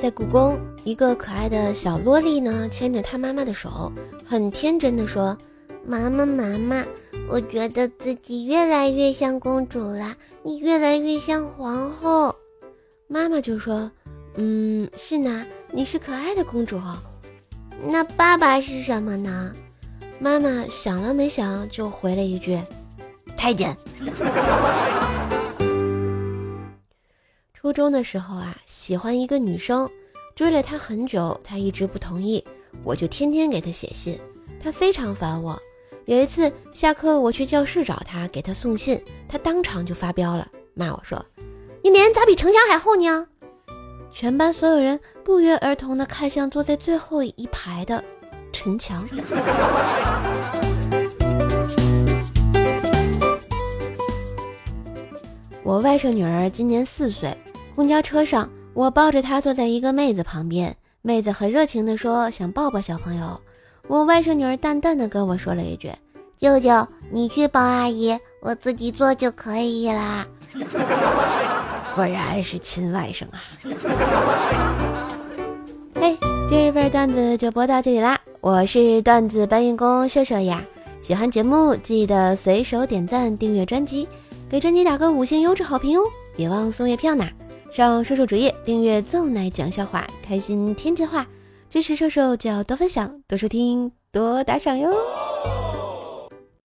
在故宫，一个可爱的小萝莉呢，牵着她妈妈的手，很天真的说：“妈妈，妈妈，我觉得自己越来越像公主了，你越来越像皇后。”妈妈就说：“嗯，是呢，你是可爱的公主。那爸爸是什么呢？”妈妈想了没想，就回了一句：“太监。”初中的时候啊，喜欢一个女生，追了她很久，她一直不同意，我就天天给她写信，她非常烦我。有一次下课我去教室找她，给她送信，她当场就发飙了，骂我说：“你脸咋比城墙还厚呢？”全班所有人不约而同地看向坐在最后一排的陈强。我外甥女儿今年四岁。公交车上，我抱着她坐在一个妹子旁边，妹子很热情地说想抱抱小朋友。我外甥女儿淡淡的跟我说了一句：“舅舅，你去抱阿姨，我自己坐就可以啦。”果然是亲外甥啊！嘿，今日份段子就播到这里啦，我是段子搬运工秀秀呀。喜欢节目记得随手点赞、订阅专辑，给专辑打个五星优质好评哦！别忘送月票呢。上瘦瘦主页订阅“奏奶讲笑话”，开心天津话，支持瘦瘦就要多分享、多收听、多打赏哟。